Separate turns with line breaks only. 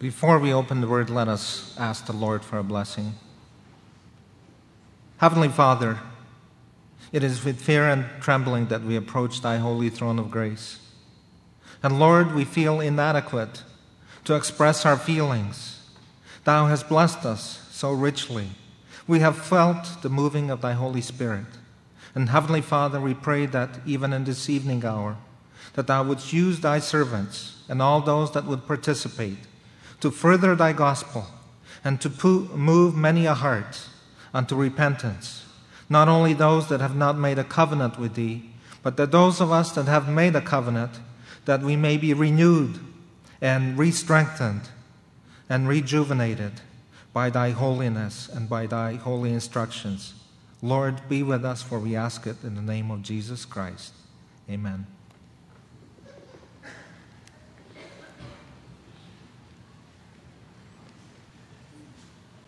Before we open the word, let us ask the Lord for a blessing. Heavenly Father, it is with fear and trembling that we approach thy holy throne of grace. And Lord, we feel inadequate to express our feelings. Thou hast blessed us so richly. We have felt the moving of thy Holy Spirit. And Heavenly Father, we pray that even in this evening hour, that thou wouldst use thy servants and all those that would participate to further thy gospel and to move many a heart unto repentance. Not only those that have not made a covenant with thee, but that those of us that have made a covenant, that we may be renewed and re strengthened and rejuvenated by thy holiness and by thy holy instructions. Lord, be with us, for we ask it in the name of Jesus Christ. Amen.